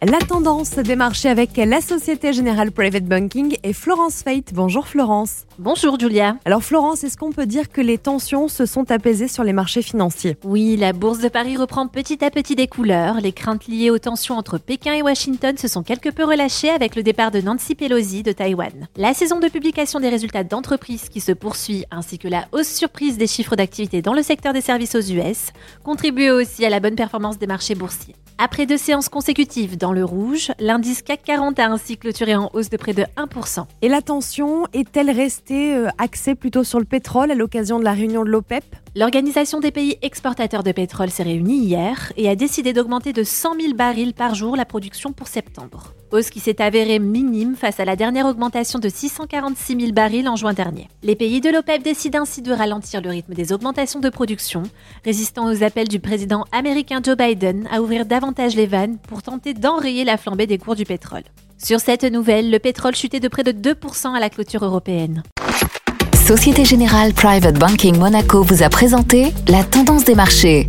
La tendance des marchés avec la Société Générale Private Banking et Florence Fate. Bonjour Florence. Bonjour Julia. Alors Florence, est-ce qu'on peut dire que les tensions se sont apaisées sur les marchés financiers? Oui, la bourse de Paris reprend petit à petit des couleurs. Les craintes liées aux tensions entre Pékin et Washington se sont quelque peu relâchées avec le départ de Nancy Pelosi de Taïwan. La saison de publication des résultats d'entreprise qui se poursuit ainsi que la hausse surprise des chiffres d'activité dans le secteur des services aux US contribuent aussi à la bonne performance des marchés boursiers. Après deux séances consécutives dans le rouge, l'indice CAC 40 a ainsi clôturé en hausse de près de 1%. Et la tension est-elle restée euh, axée plutôt sur le pétrole à l'occasion de la réunion de l'OPEP? L'Organisation des pays exportateurs de pétrole s'est réunie hier et a décidé d'augmenter de 100 000 barils par jour la production pour septembre. Hausse qui s'est avérée minime face à la dernière augmentation de 646 000 barils en juin dernier. Les pays de l'OPEP décident ainsi de ralentir le rythme des augmentations de production, résistant aux appels du président américain Joe Biden à ouvrir les vannes pour tenter d'enrayer la flambée des cours du pétrole. Sur cette nouvelle, le pétrole chutait de près de 2% à la clôture européenne. Société Générale Private Banking Monaco vous a présenté la tendance des marchés.